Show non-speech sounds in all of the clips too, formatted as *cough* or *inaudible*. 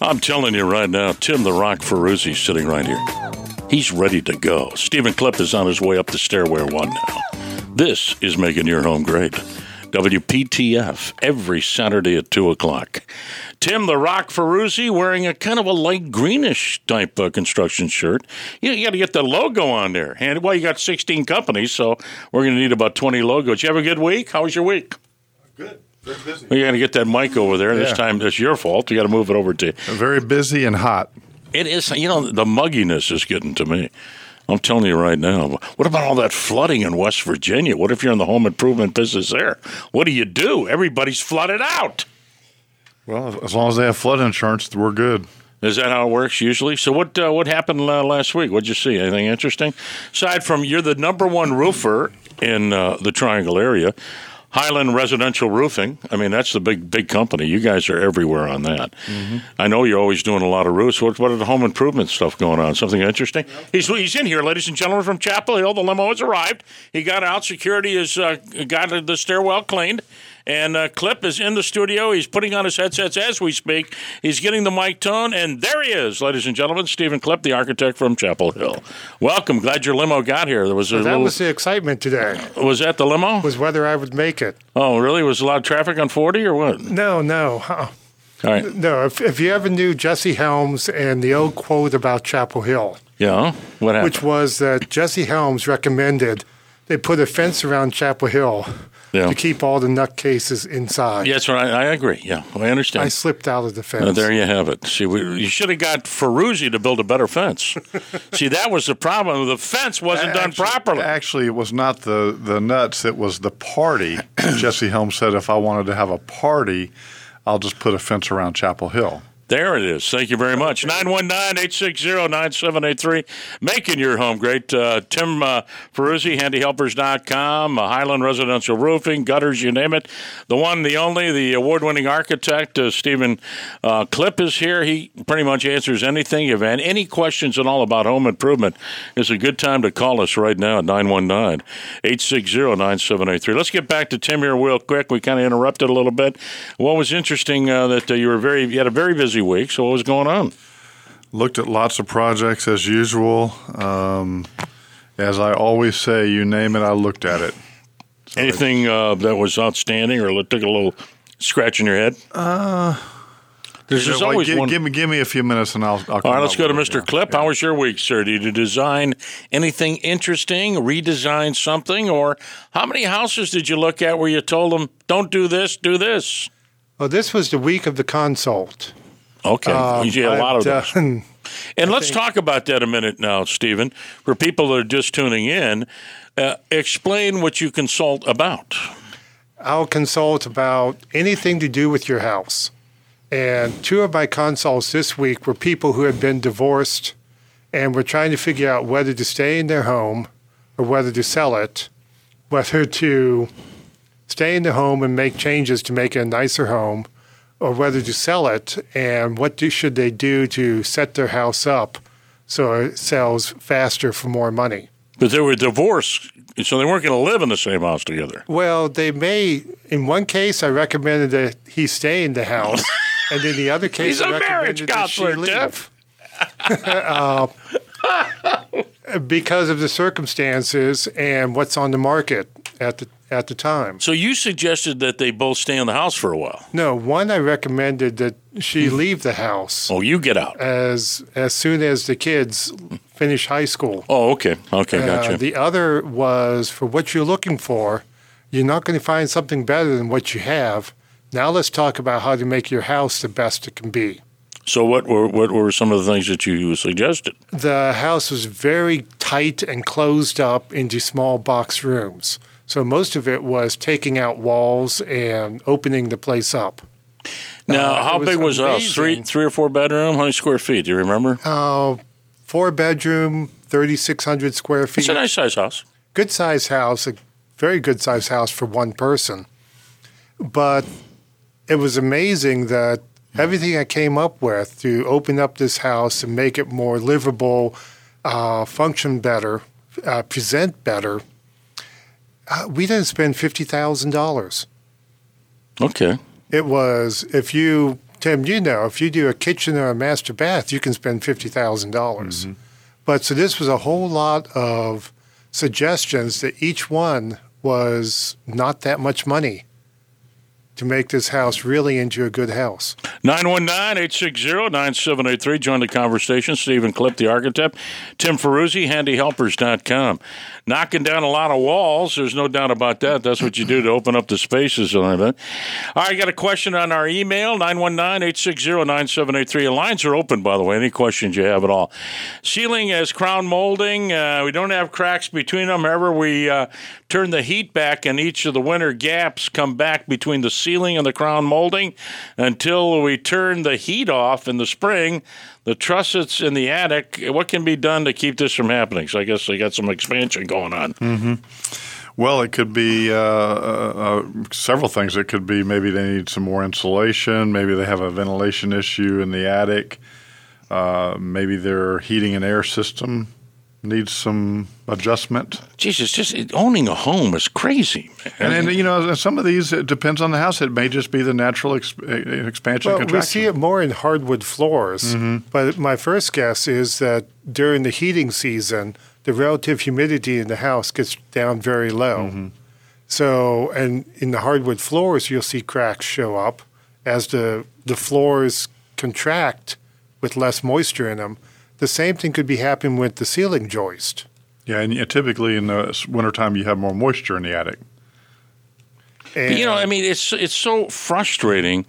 I'm telling you right now, Tim the Rock Ferruzzi sitting right here. He's ready to go. Stephen Clip is on his way up the stairway one now. This is making your home great. WPTF every Saturday at 2 o'clock. Tim the Rock Ferruzzi wearing a kind of a light greenish type uh, construction shirt. You, you got to get the logo on there. And well, you got 16 companies, so we're going to need about 20 logos. You have a good week? How was your week? Good. Very busy. Well, you got to get that mic over there. This time it's your fault. You got to move it over to Very busy and hot. It is, you know, the mugginess is getting to me. I'm telling you right now. What about all that flooding in West Virginia? What if you're in the home improvement business there? What do you do? Everybody's flooded out. Well, as long as they have flood insurance, we're good. Is that how it works usually? So what uh, what happened uh, last week? What'd you see? Anything interesting? Aside from you're the number one roofer in uh, the Triangle area, Highland Residential Roofing. I mean that's the big big company. You guys are everywhere on that. I know you're always doing a lot of roofs. What what are the home improvement stuff going on? Something interesting? He's he's in here, ladies and gentlemen, from Chapel Hill. The limo has arrived. He got out. Security has uh, got the stairwell cleaned. And uh, Clip is in the studio. He's putting on his headsets as we speak. He's getting the mic tone, and there he is, ladies and gentlemen. Stephen Clip, the architect from Chapel Hill. Welcome. Glad your limo got here. There was a That little. was the excitement today. was that the limo? Was whether I would make it. oh, really? Was a lot of traffic on forty or what? No, no, uh, All right. no. If, if you ever knew Jesse Helms and the old quote about Chapel Hill, Yeah. What happened? which was that Jesse Helms recommended they put a fence around Chapel Hill Yeah. to keep all the nutcases inside. Yes, right. I agree. Yeah, I understand. I slipped out of the fence. Uh, there you have it. See, we, you should have got Ferruzzi to build a better fence. *laughs* See, that was the problem. The fence wasn't done properly. Actually, it was not the, the nuts, it was the party. *clears throat* Jesse Helms said if I wanted to have a party, I'll just put a fence around Chapel Hill. There it is. Thank you very much. 919-860-9783. Making your home great. Uh, Tim uh, Ferruzzi, handyhelpers.com, uh, Highland Residential Roofing, gutters, you name it. The one, the only, the award-winning architect, uh, Stephen uh, Clip is here. He pretty much answers anything. If you have any questions at all about home improvement, it's a good time to call us right now at 919-860-9783. Let's get back to Tim here real quick. We kind of interrupted a little bit. What was interesting uh, that uh, you were very, you had a very busy week. So what was going on? Looked at lots of projects as usual. Um, as I always say, you name it, I looked at it. Anything uh, that was outstanding or took a little scratch in your head? Uh, There's just Well, always gi- one. give me give me a few minutes and I'll. I'll All right, let's go to Mr. Clip. How was your week, sir? Did you design anything interesting, redesign something, or how many houses did you look at where you told them, don't do this, do this? Well, this was the week of the consult. Okay, Um, a lot of those. done- *laughs* And let's talk about that a minute now, Stephen. For people that are just tuning in, uh, explain what you consult about. I'll consult about anything to do with your house. And two of my consults this week were people who had been divorced and were trying to figure out whether to stay in their home or whether to sell it, whether to stay in the home and make changes to make it a nicer home, or whether to sell it and what do, should they do to set their house up so it sells faster for more money. But they were divorced, so they weren't going to live in the same house together. Well, they may. In one case, I recommended that he stay in the house, *laughs* and in the other case, He's a I marriage recommended that she leave. *laughs* Uh, because of the circumstances and what's on the market at the at the time. So you suggested that they both stay in the house for a while. No, one I recommended that she Hmm. leave the house Oh, you get out. as as soon as the kids finish high school. Oh, okay. Okay, Uh, gotcha. the other was for what you're looking for, you're not going to find something better than what you have. Now let's talk about how to make your house the best it can be. so what were what were some of the things that you suggested? The house was very tight and closed up into small box rooms. So most of it was taking out walls and opening the place up. Now, Uh, how was big was the house? Three three or four bedroom? How many square feet? Do you remember? Uh, four bedroom, 3,600 square feet. It's a nice size house. good size house, a very good size house for one person. But it was amazing that everything I came up with to open up this house and make it more livable, uh, function better, uh, present better, uh, we didn't spend fifty thousand dollars. Okay. It was if you Tim, you know, if you do a kitchen or a master bath, you can spend fifty thousand dollars. But so this was a whole lot of suggestions that each one was not that much money to make this house really into a good house. 919-860-9783. Join the conversation. Stephen Clip, the architect. Tim Ferruzzi, handyhelpers.com. Knocking down a lot of walls. There's no doubt about that. That's what you do to open up the spaces. All right, I got a question on our email, 919-860-9783. The lines are open, by the way. Any questions you have at all. Ceiling as crown molding. Uh, we don't have cracks between them. However, we uh, turn the heat back and each of the winter gaps come back between the ceiling and the crown molding until we turn the heat off in the spring. The trussets in the attic, what can be done to keep this from happening? So I guess they got some expansion going on. Well, it could be uh, uh, uh, several things. It could be maybe they need some more insulation. Maybe they have a ventilation issue in the attic. Uh, maybe their heating and air system needs some adjustment. Jesus, just owning a home is crazy. And, and you know, some of these it depends on the house. It may just be the natural ex- uh, expansion Well, we see it more in hardwood floors. But my first guess is that during the heating season, the relative humidity in the house gets down very low. So, and in the hardwood floors, you'll see cracks show up as the the floors contract with less moisture in them. The same thing could be happening with the ceiling joist. Yeah, and yeah, typically in the s- wintertime you have more moisture in the attic. And, you know, I mean, it's it's so frustrating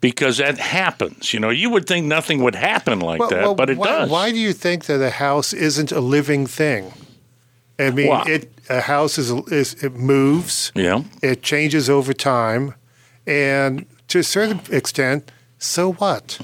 because that happens. You know, you would think nothing would happen like Well- that, well, but it why, does. Why do you think that a house isn't a living thing? I mean, Why? it a house is, is it moves, Yeah. it changes over time, and to a certain extent, so what?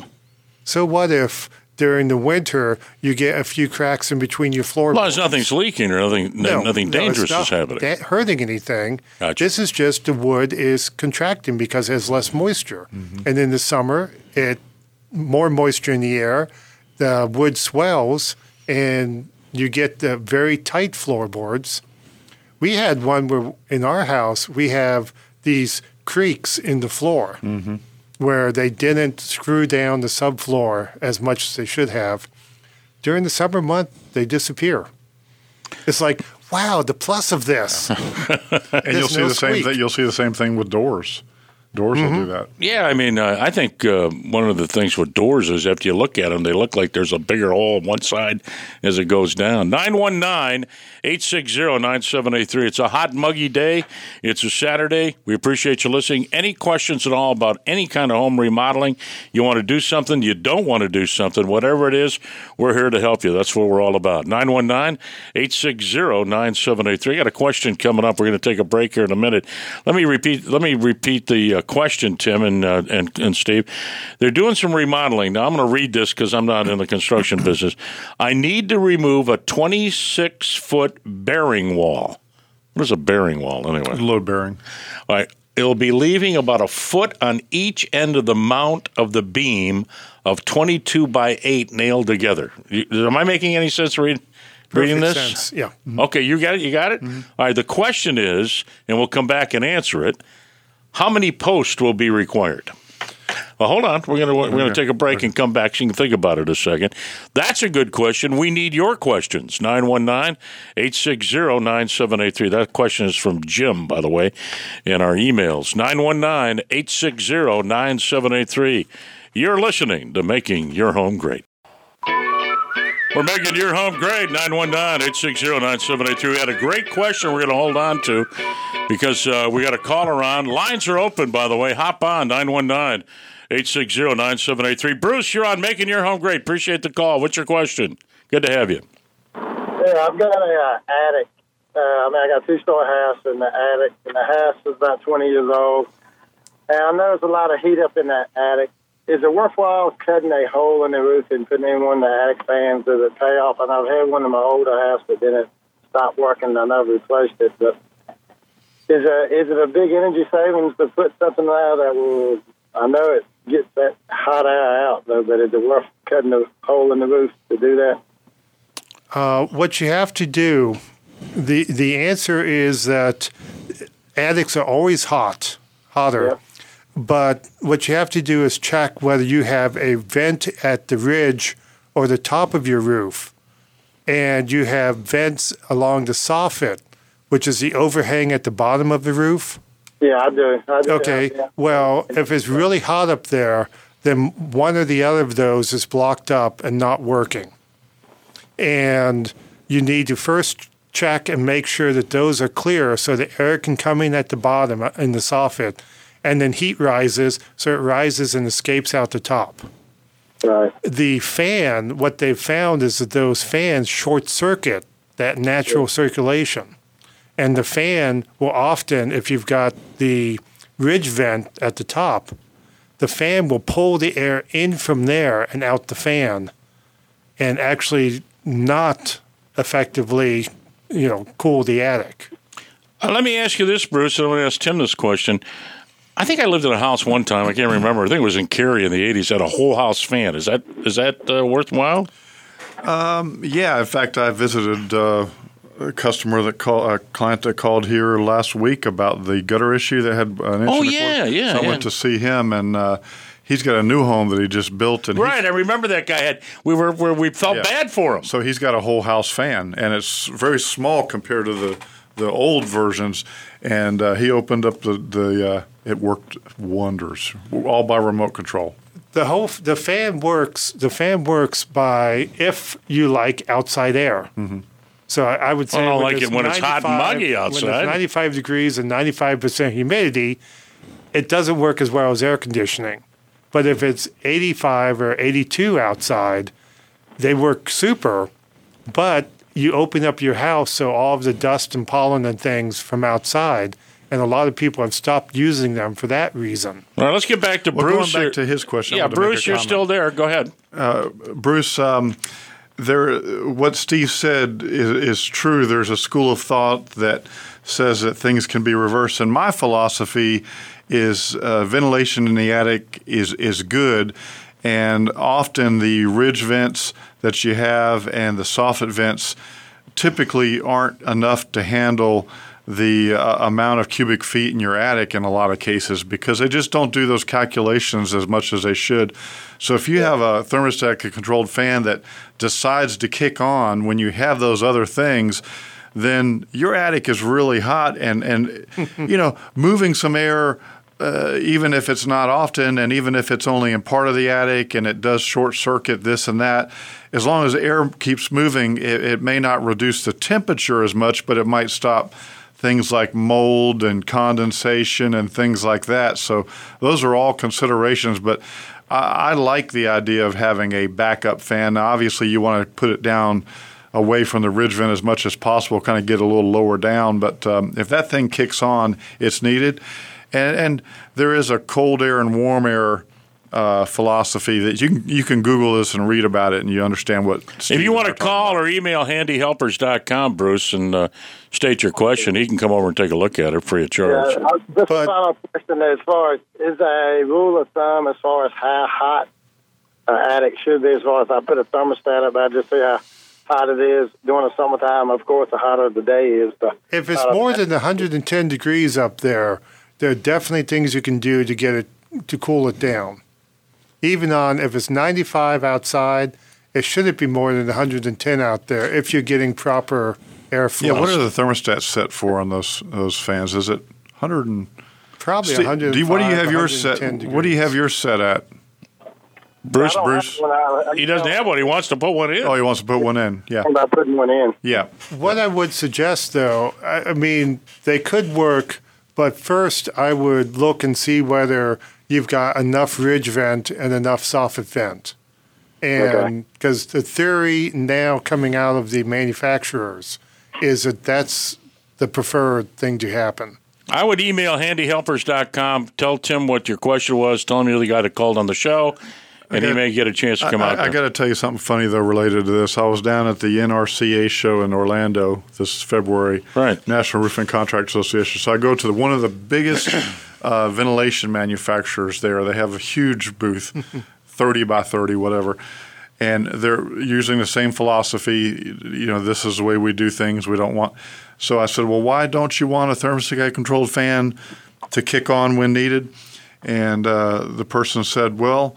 So what if during the winter you get a few cracks in between your floorboards? Well, nothing's leaking or nothing, No, nothing no, dangerous not is happening. da- hurting anything. Gotcha. This is just the wood is contracting because it has less moisture. Mm-hmm. And in the summer, it more moisture in the air, the wood swells, and you get the very tight floorboards. We had one where in our house we have these creaks in the floor Mm-hmm. Where they didn't screw down the subfloor as much as they should have. During the summer month, they disappear. It's like, wow, the plus of this. *laughs* And you'll see the same thing. You'll see the same thing with doors. Doors will do that. Yeah, I mean, uh, I think uh, one of the things with doors is after you look at them, they look like there's a bigger hole on one side as it goes down. 919 860 9783. It's a hot, muggy day. It's a Saturday. We appreciate you listening. Any questions at all about any kind of home remodeling? You want to do something, you don't want to do something, whatever it is, we're here to help you. That's what we're all about. 919 860 9783. got a question coming up. We're going to take a break here in a minute. Let me repeat. Let me repeat the uh, question, Tim and, uh, and and Steve. They're doing some remodeling. Now I'm going to read this because I'm not in the construction business. I need to remove a 26 foot bearing wall. What is a bearing wall anyway? Load bearing. All right. It'll be leaving about a foot on each end of the mount of the beam of 22 by 8 nailed together. You- Am I making any sense read, reading Perfect this? sense. Yeah. Okay, you got it. You got it. All right. The question is, and we'll come back and answer it. How many posts will be required? Well, hold on. We're gonna we're gonna take a break and come back so you can think about it a second. That's a good question. We need your questions. 919-860-9783. That question is from Jim, by the way, in our emails. 919-860-9783. You're listening to Making Your Home Great. We're making your home great. 919-860-9783. We had a great question we're going to hold on to because uh, we got a caller on. Lines are open, by the way. Hop on, 919-860-9783. Bruce, you're on Making Your Home Great. Appreciate the call. What's your question? Good to have you. Yeah, I've got a uh, attic. Uh, I mean, I got a two-story house in the attic, and the house is about 20 years old. And I know there's a lot of heat up in that attic. Is it worthwhile cutting a hole in the roof and putting in one of the attic fans as a payoff? And I've had one in my older house, but then it stopped working, and I've replaced it. But is a is it a big energy savings to put something there that will? I know it gets that hot air out, though, but is it worth cutting a hole in the roof to do that? Uh, what you have to do, the the answer is that attics are always hot, hotter. Yeah. But what you have to do is check whether you have a vent at the ridge or the top of your roof, and you have vents along the soffit, which is the overhang at the bottom of the roof. Yeah, I do. I do. Okay. Yeah. Well, if it's really hot up there, then one or the other of those is blocked up and not working. And you need to first check and make sure that those are clear so the air can come in at the bottom uh, in the soffit and then heat rises so it rises and escapes out the top. Right. The fan, what they've found is that those fans short circuit that natural circulation. And the fan will often, if you've got the ridge vent at the top, the fan will pull the air in from there and out the fan and actually not effectively, you know, cool the attic. Uh, let me ask you this, Bruce, and I'm going to ask Tim this question. I think I lived in a house one time. I can't remember. I think it was in Cary in the '80s. Had a whole house fan. Is that is that uh, worthwhile? Yeah, in fact, I visited uh, a customer that call a client that called here last week about the gutter issue that had an issue. Oh, yeah, yeah, So I yeah. went to see him, and uh, he's got a new home that he just built, and Right. I remember that guy had. We were where we felt Yeah. bad for him. so he's got a whole house fan, and it's very small compared to the the old versions. And uh, he opened up the the uh, it worked wonders, all by remote control. The whole the fan works. The fan works by if you like outside air. So I, I would say I don't like it when it's hot and 95 muggy When outside. it's 95 degrees and 95 percent humidity, it doesn't work as well as air conditioning. But if it's 85 or 82 outside, they work super. But you open up your house so all of the dust and pollen and things from outside, and a lot of people have stopped using them for that reason. All right. Let's get back to Well, Bruce. going here. back to his question, yeah, wanted to make Bruce, you're comment. still there. Go ahead. Bruce, um, there, what Steve said is, is true. There's a school of thought that says that things can be reversed, and my philosophy is uh, ventilation in the attic is is good, and often the ridge vents that you have and the soffit vents typically aren't enough to handle the uh, amount of cubic feet in your attic in a lot of cases because they just don't do those calculations as much as they should. So if you have a thermostat controlled fan that decides to kick on when you have those other things, then your attic is really hot and and *laughs* you know moving some air uh, even if it's not often and even if it's only in part of the attic and it does short circuit this and that, as long as air keeps moving, it, it may not reduce the temperature as much, but it might stop things like mold and condensation and things like that. So those are all considerations, but I, I like the idea of having a backup fan. Now, obviously, you want to put it down away from the ridge vent as much as possible, kind of get a little lower down. But um, if that thing kicks on, it's needed. And, and there is a cold air and warm air uh, philosophy that you can, you can Google this and read about it, and you understand what. If you want to call or email handyhelpers.com, Bruce, and uh, state your question, he can come over and take a look at it free of charge. Yeah, uh, just But- a final question as far as is a rule of thumb as far as how hot an attic should be as far as I put a thermostat up, I just see how hot it is during the summertime. Of course, the hotter the day is, the If it's more than 110 degrees up there, there are definitely things you can do to get it to cool it down. Even on if it's 95 outside, it shouldn't be more than 110 out there if you're getting proper airflow. Yeah, what are the thermostats set for on those those fans? Is it 100 and Probably Steve, 105. do what do you have yours set? 110 What do you have degrees. yours set at? Bruce, I Bruce? I- I- he doesn't have one. He wants to put one in. Oh, he wants to put one in. Yeah, about putting one in. yeah. What I would suggest, though, I, I mean, they could work, but first I would look and see whether you've got enough ridge vent and enough soffit vent. And because the theory now coming out of the manufacturers is that that's the preferred thing to happen. I would email handyhelpers.com, tell Tim what your question was, tell him you're the guy that called on the show, and he may get a chance to come I, out I, there. got to tell you something funny though related to this. I was down at the NRCA show in Orlando this February, Right. National Roofing Contract Association. So I go to the, one of the biggest *coughs* uh, ventilation manufacturers there. They have a huge booth, *laughs* thirty by thirty, whatever. and they're using the same philosophy. You know, this is the way we do things. We don't want. So I said, well, why don't you want a thermostat controlled fan to kick on when needed? And uh, the person said, well,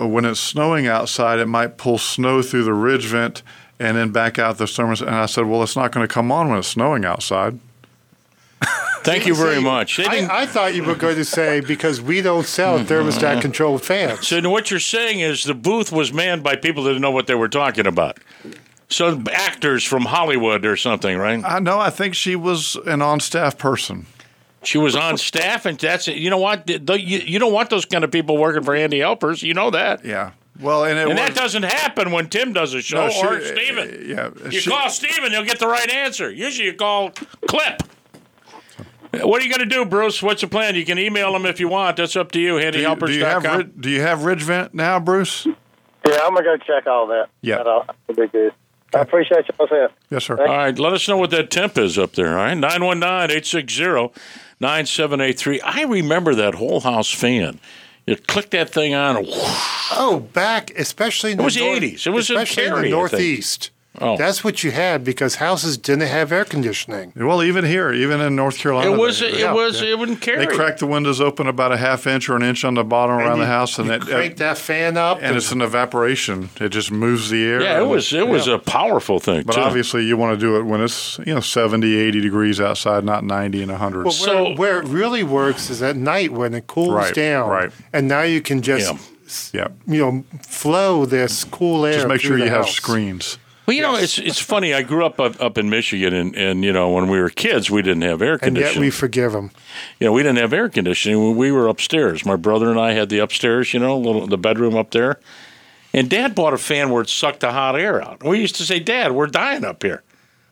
Uh, when it's snowing outside, it might pull snow through the ridge vent and then back out the thermostat. And I said, well, it's not going to come on when it's snowing outside. *laughs* Thank you very much. I, I thought you were going to say because we don't sell *laughs* thermostat controlled fans. So what you're saying is the booth was manned by people that didn't know what they were talking about. So actors from Hollywood or something, right? I know. I think she was an on-staff person. She was on staff, and that's it. You know what? The- You, you don't want those kind of people working for Handy Helpers. You know that. Yeah. Well, and it And was, that doesn't happen when Tim does a show No, she- or Steven. Uh, yeah. Uh, you she- call Steven, he'll get the right answer. Usually you call Clip. What are you going to do, Bruce? What's the plan? You can email him if you want. That's up to you, do, you, do you have handyhelpers.com. do you have ridge vent now, Bruce? Yeah, I'm gonna go check all that. Yeah. That'll, that'll be good. I appreciate y'all's help. Yes, sir. All right, let us know what that temp is up there, all right? 919 860 9783. I remember that whole house fan. You click that thing on, whoosh, Oh, back, especially in It was the nor- 80s. It was in especially in Cary, I the. Northeast. Oh. That's what you had because houses didn't have air conditioning. Well, even here, even in North Carolina, it was, they, it yeah, was, yeah. it wouldn't carry. they crack the windows open about a half inch or an inch on the bottom around you- the house, and you that crank that fan up. and it's an evaporation. It just moves the air. Yeah, it was, it was a powerful thing, But too. obviously, you want to do it when it's you know 70, 80 degrees outside, not 90 and 100. Well, So- where, where it really works is at night when it cools Right, down. right. And now you can just, Yeah. yeah, you know, flow this cool air. just make sure the you have screens. Well, you know, it's it's funny. I grew up up, up in Michigan, and, and you know, when we were kids, we didn't have air And yet conditioning. we forgive them. you know, we didn't have air conditioning. We were upstairs. My brother and I had the upstairs, you know, little the bedroom up there. And Dad bought a fan where it sucked the hot air out. We used to say, "Dad, we're dying up here."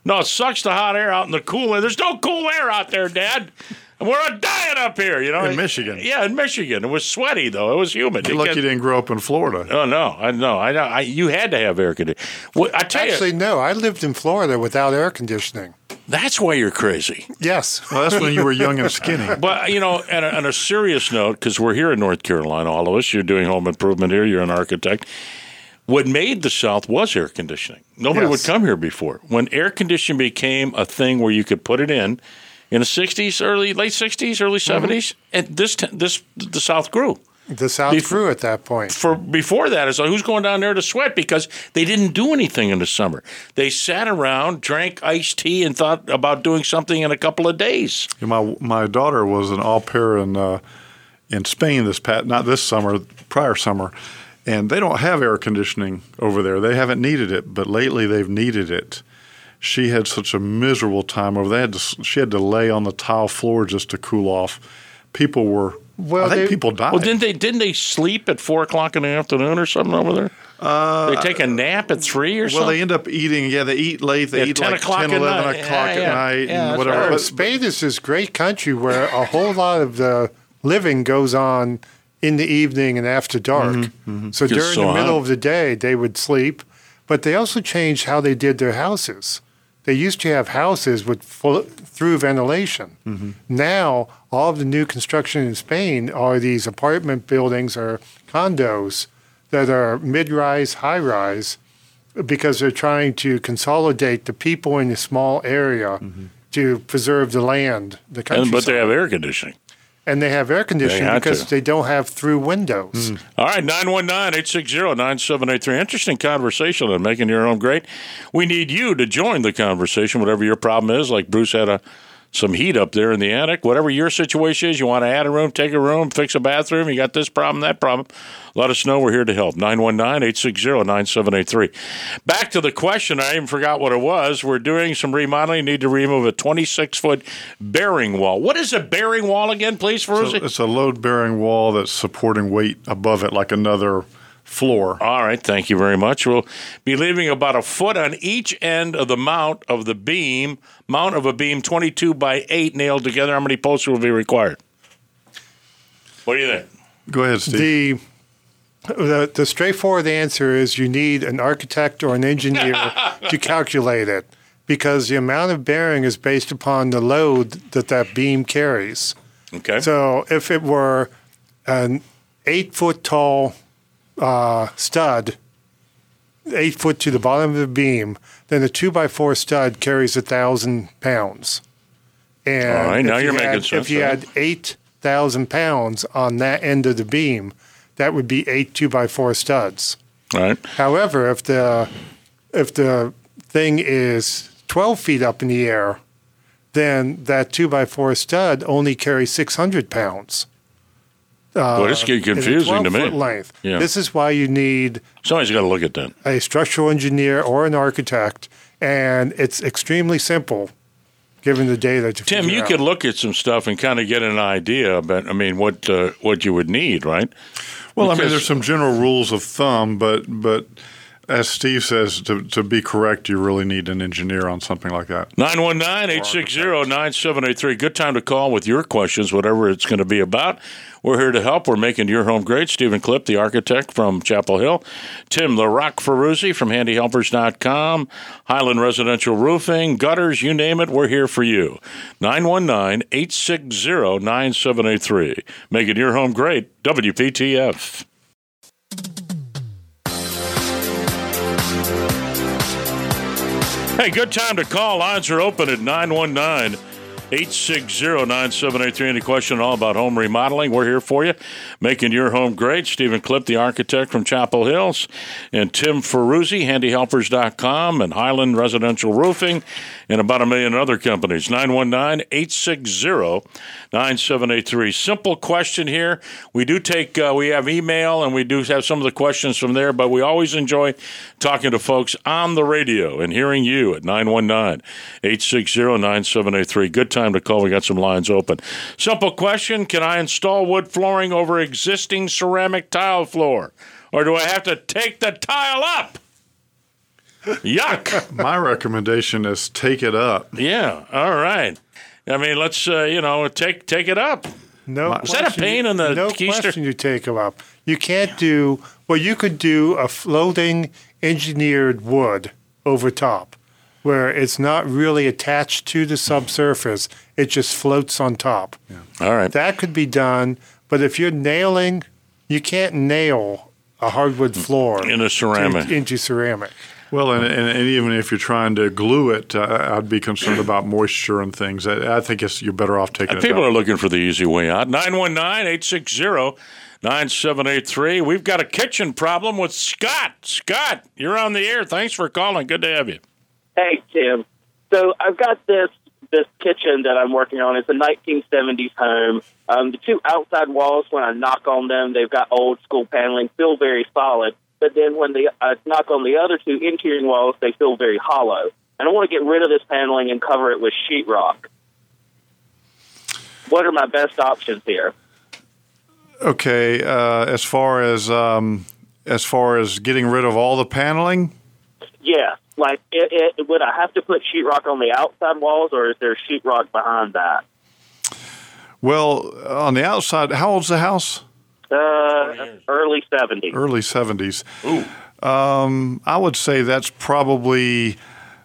No, it sucks the hot air out in the cool air. There's no cool air out there, Dad. And we're dying up here, you know. In Michigan. Yeah, in Michigan. It was sweaty though. It was humid. You're lucky you didn't grow up in Florida. Oh no, I know, I know. I, you had to have air conditioning. Well, I tell Actually, you, no. I lived in Florida without air conditioning. that's why you're crazy. Yes. *laughs* Well, that's when you were young and skinny. *laughs* But you know, on a, on a serious note, because we're here in North Carolina, all of us, you're doing home improvement here. You're an architect. What made the South was air conditioning. Nobody Yes. would come here before. When air conditioning became a thing where you could put it in in the '60s, early late '60s, early '70s, and this this the South grew. The South Before- grew at that point. For before that, it's like who's going down there to sweat because they didn't do anything in the summer. They sat around, drank iced tea, and thought about doing something in a couple of days. My my daughter was an au pair in uh, in Spain this past not this summer, prior summer, and they don't have air conditioning over there. They haven't needed it, but lately they've needed it. She had such a miserable time over. there. had to she had to lay on the tile floor just to cool off. People were Well, I think they- people died. Well, didn't they didn't they sleep at four o'clock in the afternoon or something over there? they take a nap at three or Uh, well, something. they end up eating. Yeah, they eat late. They Yeah, eat 10 like o'clock 10, at 11 night. o'clock Yeah, at yeah. night Yeah, and whatever. right. But But- Spain is this great country where a whole lot of the living goes on in the evening and after dark. Mm-hmm, So during so the middle hot. of the day, they would sleep, but they also changed how they did their houses. They used to have houses with full, through ventilation. Mm-hmm. Now, all of the new construction in Spain are these apartment buildings or condos that are mid-rise, high-rise, because they're trying to consolidate the people in a small area to preserve the land, the and, countryside. but they have air conditioning. And they have air conditioning had because to. they don't have through windows. Hmm. All right, 919-860-9783. Interesting conversation on making your home great. We need you to join the conversation, whatever your problem is. Like Bruce had a some heat up there in the attic. Whatever your situation is, you want to add a room, take a room, fix a bathroom, you got this problem, that problem, let us know. We're here to help. 919-860-9783. Back to the question. I even forgot what it was. We're doing some remodeling. Need to remove a 26-foot bearing wall. What is a bearing wall again, please, So it's a load bearing wall that's supporting weight above it like another floor. All right, thank you very much. We'll be leaving about a foot on each end of the mount of the beam, mount of a beam 22 by 8 nailed together. How many posts will be required? What do you think? Go ahead, Steve. The, the the straightforward answer is you need an architect or an engineer *laughs* to calculate it because the amount of bearing is based upon the load that that beam carries. Okay. So if it were an eight foot tall uh, stud eight foot to the bottom of the beam, then the two by four stud carries a thousand pounds. And All right, now if you you're had, making sense, If you had eight thousand pounds on that end of the beam, that would be eight two by four studs. All right. However, if the if the thing is twelve feet up in the air, then that two by four stud only carries six hundred pounds. Boy, this getting confusing to me. length. Yeah. This is why you need Somebody's got to look at that. a structural engineer or an architect, and it's extremely simple given the data. To Tim, you out. could look at some stuff and kind of get an idea, but I mean, what uh, what you would need, right? Well, I mean, there's some general rules of thumb, but but as Steve says, to, to be correct, you really need an engineer on something like that. 919 860 9783. Good time to call with your questions, whatever it's going to be about. We're here to help. We're making your home great. Stephen Clip, the architect from Chapel Hill. Tim the Rock Ferruzzi from handyhelpers.com. Highland Residential Roofing, gutters, you name it, we're here for you. 919 860 9783. Making your home great. WPTF. Hey, good time to call. Lines are open at 919 860 9783. Any question all about home remodeling? We're here for you, making your home great. Stephen Clip, the architect from Chapel Hills, and Tim Ferruzzi, handyhelpers.com, and Highland Residential Roofing, and about a million other companies. 919 860 9783. Simple question here. We do take, uh, we have email and we do have some of the questions from there, but we always enjoy talking to folks on the radio and hearing you at 919 860 9783. Good time to call. We got some lines open. Simple question Can I install wood flooring over existing ceramic tile floor? Or do I have to take the tile up? Yuck. *laughs* My recommendation is take it up. yeah. All right. I mean, let's uh, you know take take it up. No Is that a question pain you- in the No keister? question you take them up. You can't do well. You could do a floating engineered wood over top, where it's not really attached to the subsurface. It just floats on top. All right. That could be done, but if you're nailing, you can't nail a hardwood floor In a ceramic. to- into ceramic. Well, and, and, and even if you're trying to glue it, uh, I'd be concerned about moisture and things. I, I think it's, you're better off taking it People up. are looking for the easy way out. 919 860 9783. We've got a kitchen problem with Scott. Scott, you're on the air. Thanks for calling. Good to have you. Hey, Tim. So I've got this this kitchen that I'm working on. It's a 1970s home. Um, the two outside walls, when I knock on them, they've got old school paneling, feel very solid. But then when they I knock on the other two interior walls, they feel very hollow. And I want to get rid of this paneling and cover it with sheetrock. What are my best options here? Okay, uh, as far as um, as far as getting rid of all the paneling, Yeah, like it, it, would I have to put sheetrock on the outside walls, or is there sheetrock behind that? well, on the outside, how old's the house? Uh, early 70s. Early seventies. Ooh. Um, I would say that's probably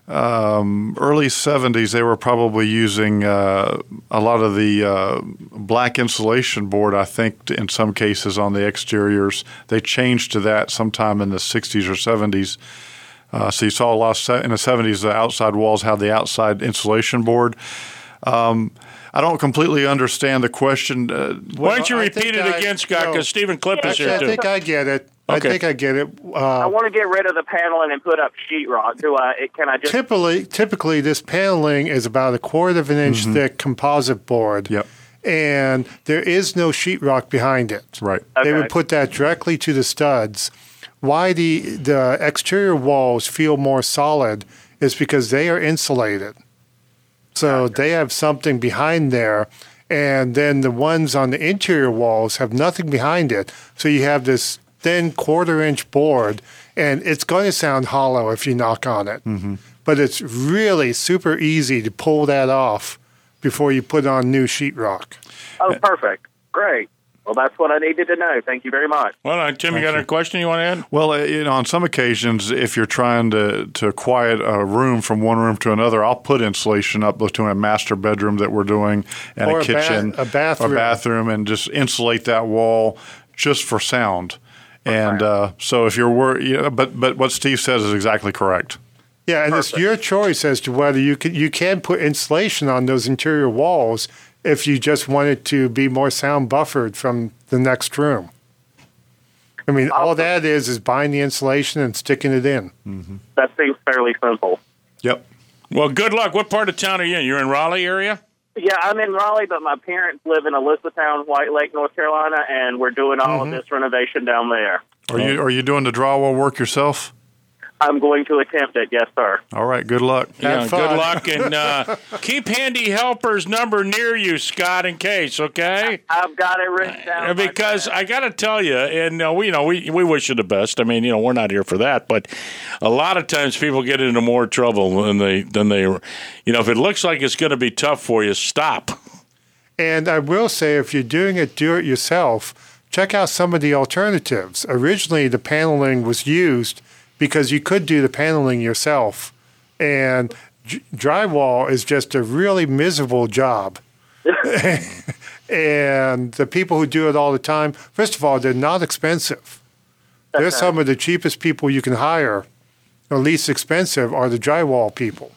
um, early 70s. They were probably using uh, a lot of the uh, black insulation board, I think, in some cases on the exteriors. They changed to that sometime in the 60s or 70s. Uh, so you saw a lot of in the 70s, the outside walls had the outside insulation board. Um, I don't completely understand the question. Uh, Why don't you I repeat it I- again, Scott? no. Because Stephen Clip is Actually, here I too. think I get it. Okay. I think I get it. I Uh, want to get rid of the paneling and put up sheetrock. Do I? it- Can I just? typically, typically, this paneling is about a quarter of an inch thick composite board. Yep. And there is no sheetrock behind it. right. They would put that directly to the studs. Why the the exterior walls feel more solid is because they are insulated. So they have something behind there, and then the ones on the interior walls have nothing behind it. So you have this thin quarter inch board, and it's going to sound hollow if you knock on it. Mm-hmm. But it's really super easy to pull that off before you put on new sheetrock. Oh, perfect. Great. Well, that's what I needed to know. Thank you very much. Well, uh, Tim, you got a question you want to add? Well, uh, you know, on some occasions, if you're trying to, to quiet a room from one room to another, I'll put insulation up between a master bedroom that we're doing and Or a a ba- kitchen, a bathroom. a bathroom, and just insulate that wall just for sound. And uh, so if you're worried, you know, but but what Steve says is exactly correct. Yeah, and it's your choice as to whether you can you can put insulation on those interior walls if you just wanted to be more sound buffered from the next room. I mean, all that is is buying the insulation and sticking it in. Mm-hmm. That seems fairly simple. Yep. Well, good luck. What part of town are you in? You're in Raleigh area? Yeah, I'm in Raleigh, but my parents live in Elizabethtown, White Lake, North Carolina, and we're doing all of mm-hmm. this renovation down there. Are you are you doing the drywall work yourself? I'm going to attempt it, yes, sir. All right. Good luck. Yeah, Have good luck. And uh, *laughs* keep Handy Helper's number near you, Scott, in case, okay? I've got it written down. Uh, because I got to tell you, and uh, we, you know, we, we wish you the best. I mean, you know, we're not here for that, but a lot of times people get into more trouble than they than they, you know, if it looks like it's going to be tough for you, stop. And I will say, if you're doing it do it yourself, check out some of the alternatives. Originally, the paneling was used because you could do the paneling yourself, and d- drywall is just a really miserable job. *laughs* and the people who do it all the time, first of all, they're not expensive. They're some of the cheapest people you can hire. The least expensive are the drywall people.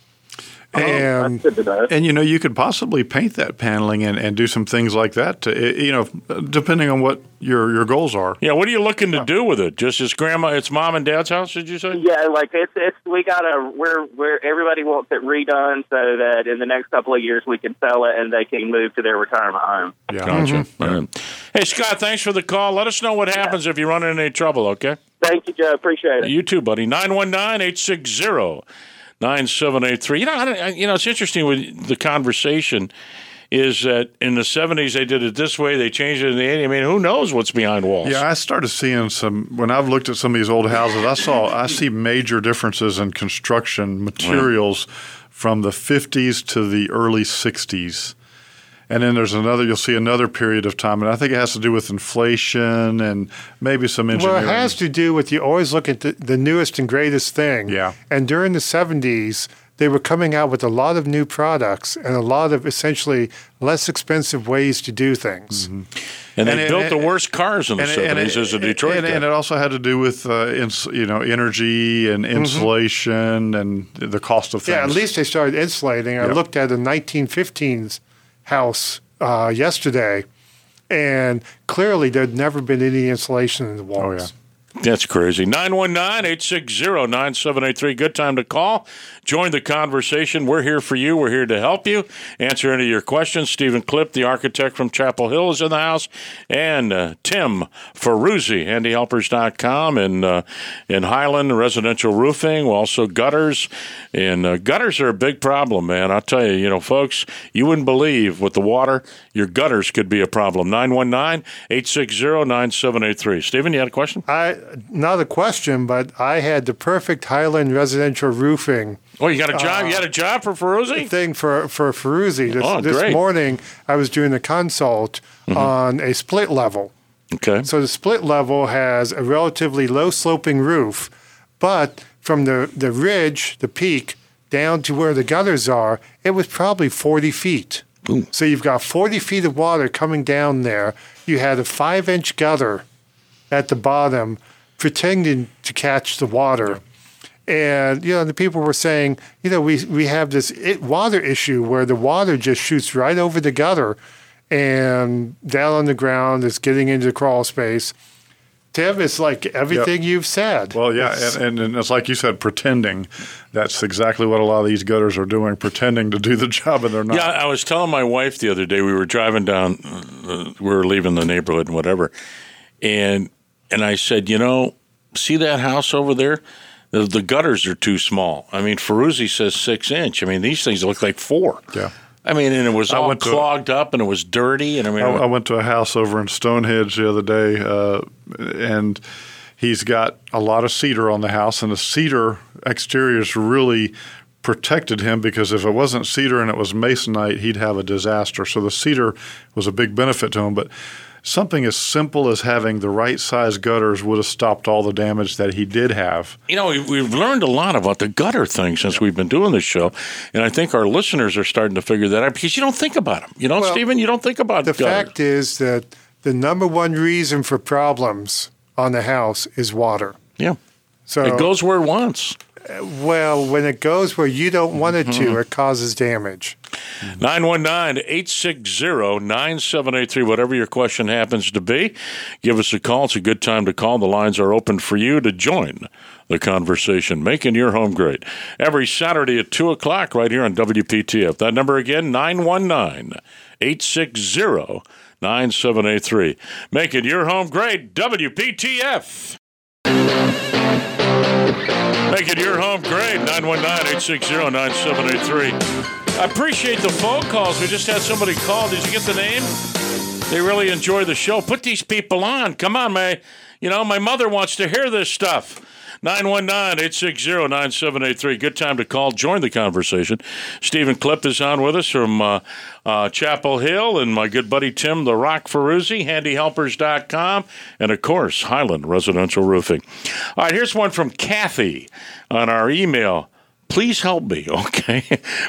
And Good. And you know, you could possibly paint that paneling and, and do some things like that. To, eh, you know, depending on what your your goals are. Yeah, what are you looking to do with it? Just as grandma, it's mom and dad's house, did you say? Yeah, like it's it's we gotta we're we're everybody wants it redone so that in the next couple of years we can sell it and they can move to their retirement home. Yeah. Gotcha. All right. Hey, Scott, thanks for the call. Let us know what happens if you run into any trouble, okay? Thank you, Joe. Appreciate it. You too, buddy. 919-860-9783. You know, I you know, it's interesting with the conversation is that in the 70s they did it this way, they changed it in the 80s. I mean, who knows what's behind walls? Yeah, I started seeing some when I've looked at some of these old houses. I saw I see major differences in construction materials from the 50s to the early 60s. And then there's another. You'll see another period of time, and I think it has to do with inflation and maybe some engineering. Well, engineering. it has to do with you always look at the, the newest and greatest thing. Yeah. And during the 70s, they were coming out with a lot of new products and a lot of essentially less expensive ways to do things. and they and it- built the and- worst cars in the 70s and it, as a Detroit and, guy. and it also had to do with uh, ins, you know energy and insulation and the cost of things. Yeah, at least they started insulating. I Yep. looked at the 1915s house uh, yesterday, and clearly there'd never been any insulation in the walls. Oh, yeah. That's crazy. 919-860-9783. Good time to call. Join the conversation. We're here for you. We're here to help you. Answer any of your questions. Stephen Clip, the architect from Chapel Hill, is in the house. And uh, Tim Ferruzzi, handyhelpers.com. And uh, in Highland, residential roofing, also gutters. And uh, gutters are a big problem, man. I'll tell you, you know, folks, you wouldn't believe with the water, your gutters could be a problem. 919-860-9783. Stephen, you had a question? I not a question, but I had the perfect Highland residential roofing Oh, you got a job? Uh, you had a job for Ferruzzi? thing for for Ferruzzi. This, Oh, this morning, I was doing a consult mm-hmm. on a split level. Okay. So the split level has a relatively low sloping roof, but from the, the ridge, the peak, down to where the gutters are, it was probably 40 feet. So you've got 40 feet of water coming down there. You had a five inch gutter at the bottom pretending to catch the water. And, you know, the people were saying, you know, we, we have this it, water issue where the water just shoots right over the gutter and down on the ground. It's getting into the crawl space. Tim, it's like everything you've said. Well, yeah, It's- and, and, and it's like you said, pretending. That's exactly what a lot of these gutters are doing, pretending to do the job, and they're not. Yeah, I was telling my wife the other day we were driving down, uh, we were leaving the neighborhood and whatever, and and I said, you know, see that house over there? The, the gutters are too small. I mean, Ferruzzi says six inch. I mean, these things look like four. Yeah. I mean, and it was I all went to- clogged up and it was dirty. And I mean, I, I went to a house over in Stonehenge the other day, uh, and he's got a lot of cedar on the house, and the cedar exteriors really protected him because if it wasn't cedar and it was masonite, he'd have a disaster. So the cedar was a big benefit to him, but. Something as simple as having the right size gutters would have stopped all the damage that he did have. You know, we- we've learned a lot about the gutter thing since we've been doing this show, and I think our listeners are starting to figure that out because you don't think about them. You know, Well, Stephen, you don't think about the gutters. fact is that the number one reason for problems on the house is water. Yeah. So It goes where it wants. Well when it goes where you don't want it to, mm-hmm. it causes damage. Mm-hmm. 919 860 9783. Whatever your question happens to be, give us a call. It's a good time to call. The lines are open for you to join the conversation, making your home great. Every Saturday at 2 o'clock, right here on WPTF. That number again, 919 860 9783. Making your home great, WPTF. Making your home great, 919-860-9783. I appreciate the phone calls. We just had somebody call. Did you get the name? They really enjoy the show. Put these people on. Come on, my, you know, my mother wants to hear this stuff. 919-860-9783. Good time to call. Join the conversation. Stephen Clipp is on with us from uh, uh, Chapel Hill and my good buddy Tim the Rock Ferruzzi, handyhelpers.com, and of course, Highland Residential Roofing. All right, here's one from Kathy on our email. Please help me, *laughs* okay?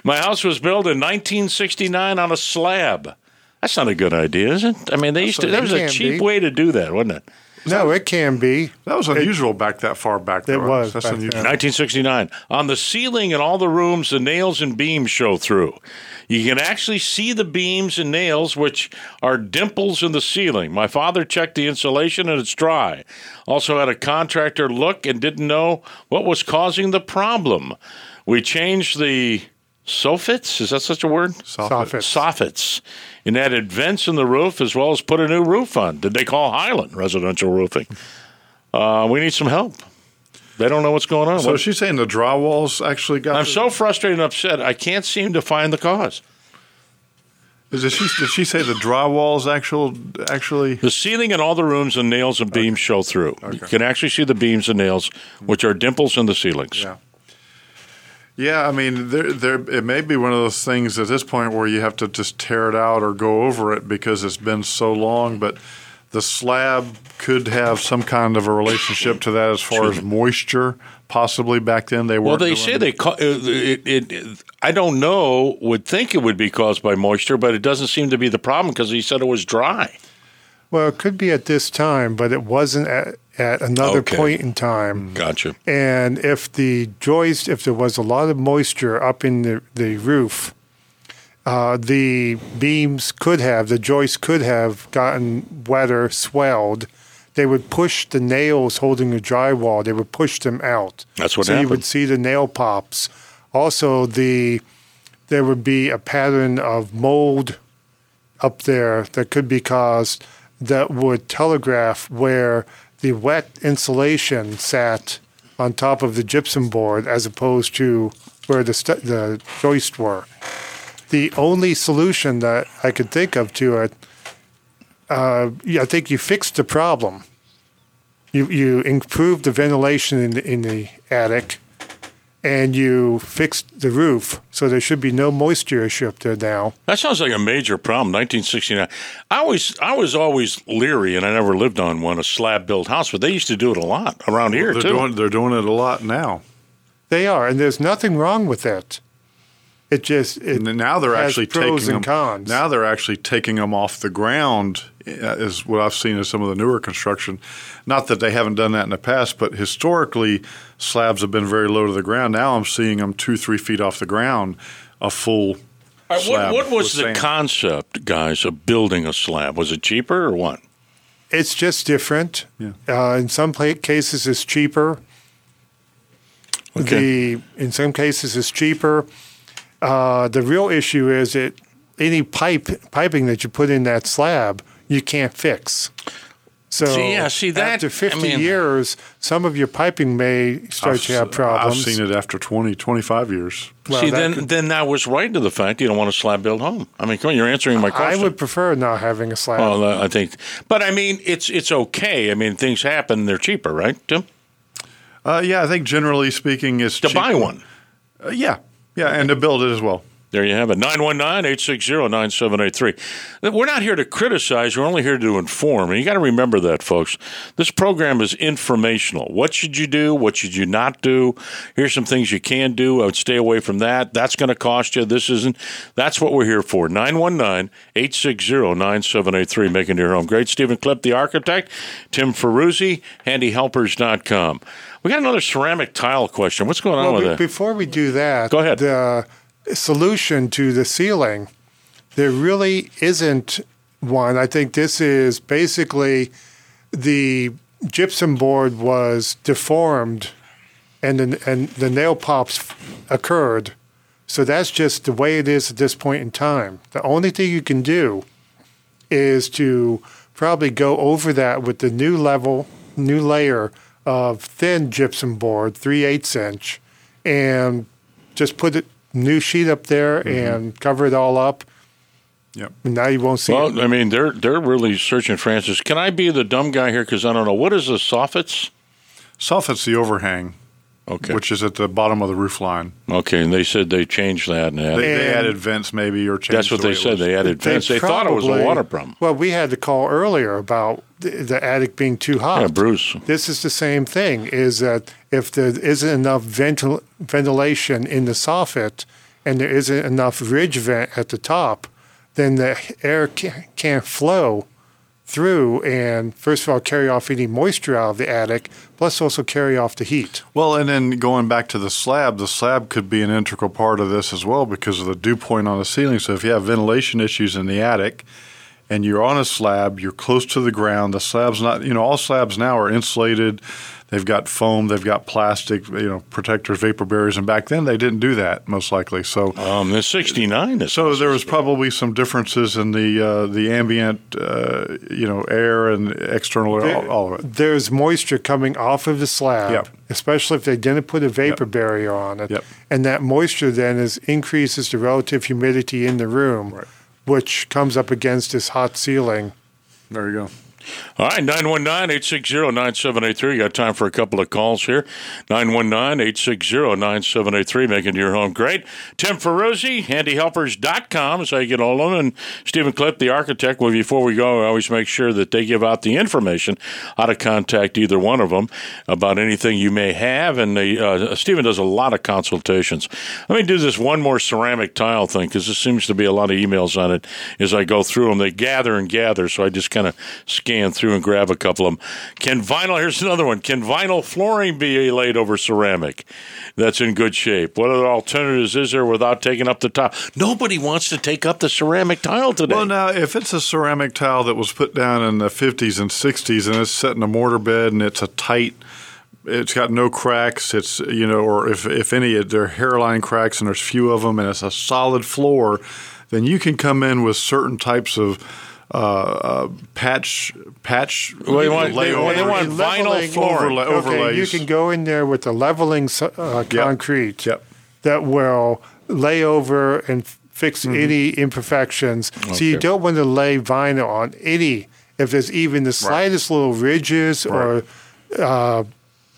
My house was built in 1969 on a slab. That's not a good idea, is it? I mean, they used to. There was a cheap way to do that, wasn't it? No, it can be. That was unusual back that far back. It was That's back unusual. 1969. On the ceiling in all the rooms, the nails and beams show through. You can actually see the beams and nails, which are dimples in the ceiling. My father checked the insulation and it's dry. Also had a contractor look and didn't know what was causing the problem. We changed the soffits. Is that such a word? Soffits. Soffits. And added vents in the roof as well as put a new roof on. Did they call Highland Residential Roofing? Uh, we need some help. They don't know what's going on. So What- she's saying the drywalls actually got. I'm the- so frustrated and upset. I can't seem to find the cause. Did she, did she say the drywalls actual actually? The ceiling in all the rooms and nails and beams show through. You can actually see the beams and nails, which are dimples in the ceilings. Yeah. Yeah, I mean, there, there, it may be one of those things at this point where you have to just tear it out or go over it because it's been so long. But the slab could have some kind of a relationship to that as far as moisture, possibly back then. They were. Well, they say they ca- it, it, it. I don't know. Would think it would be caused by moisture, but it doesn't seem to be the problem because he said it was dry. Well, it could be at this time, but it wasn't at, at another Okay. point in time. Gotcha. And if the joist, if there was a lot of moisture up in the, the roof, uh, the beams could have, the joist could have gotten wetter, swelled. They would push the nails holding the drywall, they would push them out. That's what so you would see the nail pops. Also, the there would be a pattern of mold up there that could be caused that would telegraph where the wet insulation sat on top of the gypsum board as opposed to where the st- the joists were. The only solution that I could think of to it, uh, I think you fixed the problem. You you improved the ventilation in the, in the attic, and you fixed the roof, so there should be no moisture issue up there now. That sounds like a major problem. 1969. I always, I was always leery, and I never lived on one a slab built house, but they used to do it a lot around here They're too. doing, they're doing it a lot now. They are, and there's nothing wrong with that. It just it And now they're has actually pros taking and them. cons. Now they're actually taking them off the ground. Uh, Is what I've seen in some of the newer construction. Not that they haven't done that in the past, but historically slabs have been very low to the ground. Now I'm seeing them two, three feet off the ground, a full. All right, slab what, what was the sand. concept, guys, of building a slab? Was it cheaper or what? it's just different. Yeah. Uh, in some cases, it's cheaper. Okay. The in some cases, it's cheaper. Uh, the real issue is that any pipe piping that you put in that slab, you can't fix. So See, yeah, see, that- after 50 I mean- years, some of your piping may start I've to have problems. I've seen it after 20, 25 years. Well, See, that then could- then that was right to the fact you don't want a slab built home. I mean, come on, you're answering my question. I would prefer not having a slab. Well, uh, I think, but I mean, it's it's okay. I mean, things happen; they're cheaper, right, Tim? Uh, yeah, I think generally speaking, it's To cheap- buy one. Uh, yeah, yeah, and to build it as well. There you have it. 919-860-9783. We're not here to criticize. We're only here to inform. And you got to remember that, folks. This program is informational. What should you do? What should you not do? Here's some things you can do. I would stay away from that. That's going to cost you. This isn't. That's what we're here for. 919-860-9783. Making your home great. Stephen Clipp, the architect. Tim Ferruzzi, handyhelpers.com. We got another ceramic tile question. What's going on Well, with be- that? before we do that, Go ahead. The solution to the ceiling, there really isn't one. I think this is basically the gypsum board was deformed, and the, and the nail pops occurred. So that's just the way it is at this point in time. The only thing you can do is to probably go over that with the new level, new layer of thin gypsum board, 3 eighths inch, and just put a new sheet up there mm-hmm. and cover it all up. Yep. Now you won't see it. Well, I mean, they're they're really searching Francis. Can I be the dumb guy here? Because I don't know. What is the soffits? Soffit's the overhang, Okay. which is at the bottom of the roof line. okay. And they said they changed that. And They, added, they And- added vents maybe or changed. that's what the they said. They added They vents. They thought it was a water problem. Well, we had the call earlier about the, the attic being too hot. Yeah, Bruce. This is the same thing. Is that if there isn't enough ventil- ventilation in the soffit, and there isn't enough ridge vent at the top, then the air ca- can't flow through and first of all carry off any moisture out of the attic, plus also carry off the heat. Well, and then going back to the slab, the slab could be an integral part of this as well because of the dew point on the ceiling. So if you have ventilation issues in the attic and you're on a slab, you're close to the ground, the slab's not, you know, all slabs now are insulated. They've got foam, they've got plastic, you know, protectors, vapor barriers, and back then they didn't do that most likely. So Um, the 69 is. so there was probably some differences in the uh, the ambient, uh, you know, air and external air, all, all of it. There's moisture coming off of the slab, Yep. especially if they didn't put a vapor barrier on it. Yep. And that moisture then is increases the relative humidity in the room, Right. Which comes up against this hot ceiling. There you go. All right, 919 860 9783. You got time for a couple of calls here. 919 860 9783, making your home great. Tim Ferruzzi, handyhelpers.com is how you get all of them. And Stephen Clipp, the architect. Well, before we go, I always make sure that they give out the information how to contact either one of them about anything you may have. And they, uh, Stephen does a lot of consultations. Let me do this one more ceramic tile thing because there seems to be a lot of emails on it as I go through them. They gather and gather, so I just kind of scan through and grab a couple of them. Can vinyl, here's another one. Can vinyl flooring be laid over ceramic that's in good shape? What other alternatives is there without taking up the tile? Nobody wants to take up the ceramic tile today. Well, now, if it's a ceramic tile that was put down in the 50s and 60s and it's set in a mortar bed and it's a tight, it's got no cracks, it's, you know, or if, if any, there are hairline cracks and there's few of them and it's a solid floor, then you can come in with certain types of uh, uh, patch, patch, Well, they want- they- they want vinyl flooring. overlay, Okay, you can go in there with the leveling uh, concrete Yep. that will lay over and fix Mm-hmm. any imperfections. So you don't want to lay vinyl on any, if there's even the slightest little ridges or uh,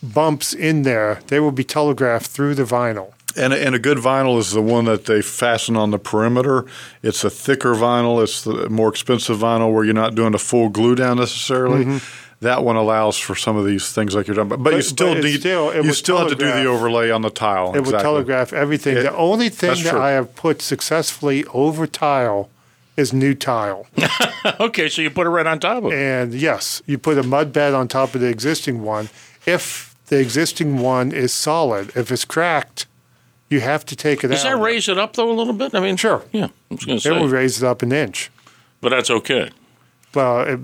bumps in there, they will be telegraphed through the vinyl. And a, and a good vinyl is the one that they fasten on the perimeter. It's a thicker vinyl. It's the more expensive vinyl where you're not doing a full glue down necessarily. Mm-hmm. That one allows for some of these things like you're talking about. But, you still but need still- you still have to do the overlay on the tile. It exactly. telegraph everything. It- the only thing that true. I have put successfully over tile is new tile. *laughs* okay, so you put it right on top of it. And yes, you put a mud bed on top of the existing one. If the existing one is solid, if it's cracked, you have to take it Does out. Does that raise it up, though, a little bit? I mean, Sure. Yeah, I was going to It will raise it up an inch. But that's okay. Well, it,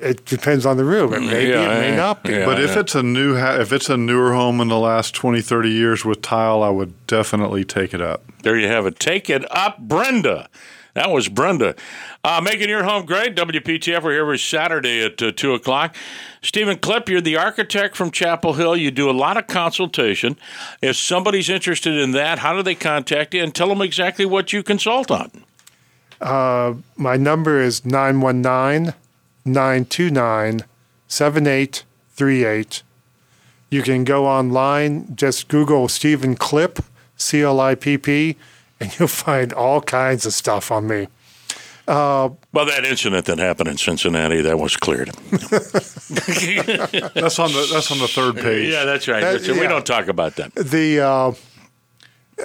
it depends on the room. It may be, it may yeah, not be. yeah. But if it's a new ha- if it's a newer home in the last 20, 30 years with tile, I would definitely take it up. There you have it. Take it up, Brenda. That was Brenda. Uh, making your home great. WPTF, we're here every Saturday at uh, 2 o'clock. Stephen Clipp, you're the architect from Chapel Hill. You do a lot of consultation. If somebody's interested in that, how do they contact you? And tell them exactly what you consult on. My number is 919 929 7838. You can go online, just Google Stephen Clipp, C L I P P, and you'll find all kinds of stuff on me. Well, that incident that happened in Cincinnati, that was cleared. That's on the that's on the third page. yeah, that's right. That- That's- We don't talk about that. The uh,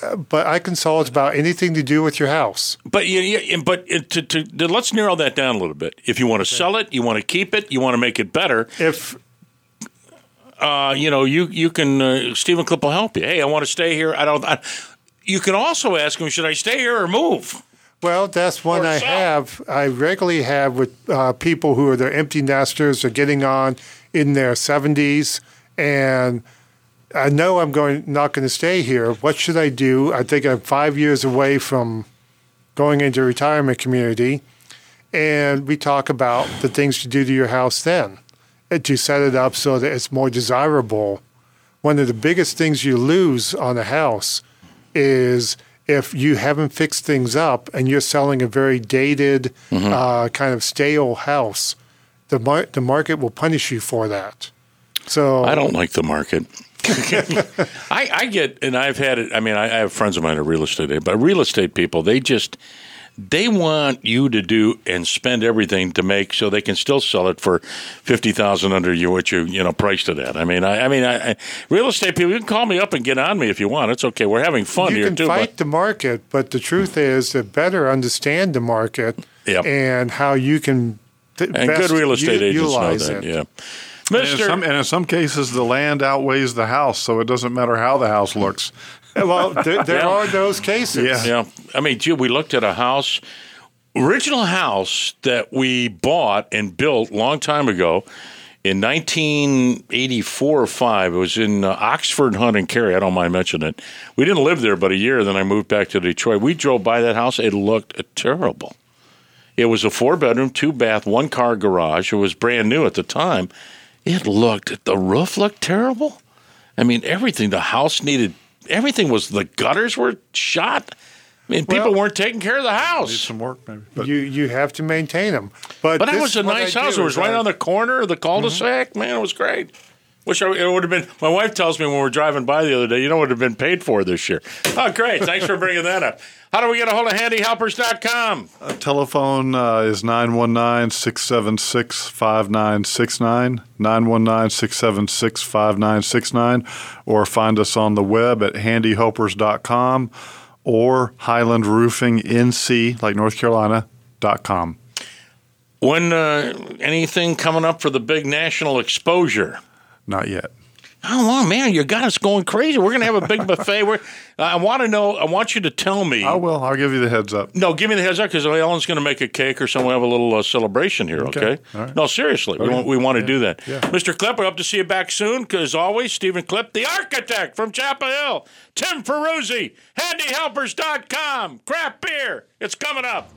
uh, but I consult about anything to do with your house. But you, you, but to, to, to- let's narrow that down a little bit. If you want to sell it, you want to keep it, you want to make it better. If Uh, you know, you you can. Uh, Stephen Clipp will help you. Hey, I want to stay here. I don't. I, you can also ask them, should I stay here or move? Well, that's one Or I sell. have. I regularly have with uh, people who are their empty nesters or getting on in their 70s, and I know I'm going not going to stay here. What should I do? I think I'm five years away from going into retirement community, and we talk about the things to do to your house then, and to set it up so that it's more desirable. One of the biggest things you lose on a house is if you haven't fixed things up and you're selling a very dated, uh, kind of stale house, the mar- the market will punish you for that. So I don't like the market. *laughs* *laughs* I, I get, and I've had it. I mean, I, I have friends of mine are real estate, but real estate people, they just they want you to do and spend everything to make so they can still sell it for fifty thousand under you what you you know priced it at. I mean, I, I mean, I, I, real estate people, you can call me up and get on me if you want. It's okay. We're having fun you here can too. fight But the market, but the truth is to better understand the market Yep. and how you can th- and good real estate u- agents know that. it. Yeah, And in, Mister. some, and in some cases, the land outweighs the house, so it doesn't matter how the house looks. *laughs* Well, there, there Yeah. are those cases. Yeah. Yeah, I mean, gee, we looked at a house, original house that we bought and built long time ago in 1984 or five. It was in uh, Oxford, Hunt, and Cary. I don't mind mentioning it. We didn't live there but a year. Then I moved back to Detroit. We drove by that house. It looked terrible. It was a four bedroom, two bath, one car garage. It was brand new at the time. It looked, the roof looked terrible. I mean, everything, the house needed, everything was, the gutters were shot. I mean, people Well- weren't taking care of the Needs house. some work, maybe. But You you have to maintain them. But But that was a nice house. It was right I- on the corner of the cul-de-sac. Mm-hmm. Man, it was great. Wish I, it would have been. My wife tells me when we're driving by the other day, you know, what would have been paid for this year. Oh, great! Thanks for bringing that up. How do we get a hold of HandyHelpers.com? telephone uh, is 919 676 5969. 919 676 5969. Or find us on the web at handyhelpers.com or Highland Roofing NC, like North Carolina, dot com. When uh, anything coming up for the big national exposure? Not yet. Oh, wow, man, you got us going crazy. We're going to have a big *laughs* buffet. We're, I want to know. I want you to tell me. I will. I'll give you the heads up. No, give me the heads up because Ellen's going to make a cake or something. We'll have a little uh, celebration here, okay? Okay. Right. No, seriously, we, want, we want to do that. Yeah. Mr. Clipp, we hope to see you back soon. Because always, Stephen Clipp, the architect from Chapel Hill, Tim Ferruzzi, HandyHelpers.com, craft beer. It's coming up.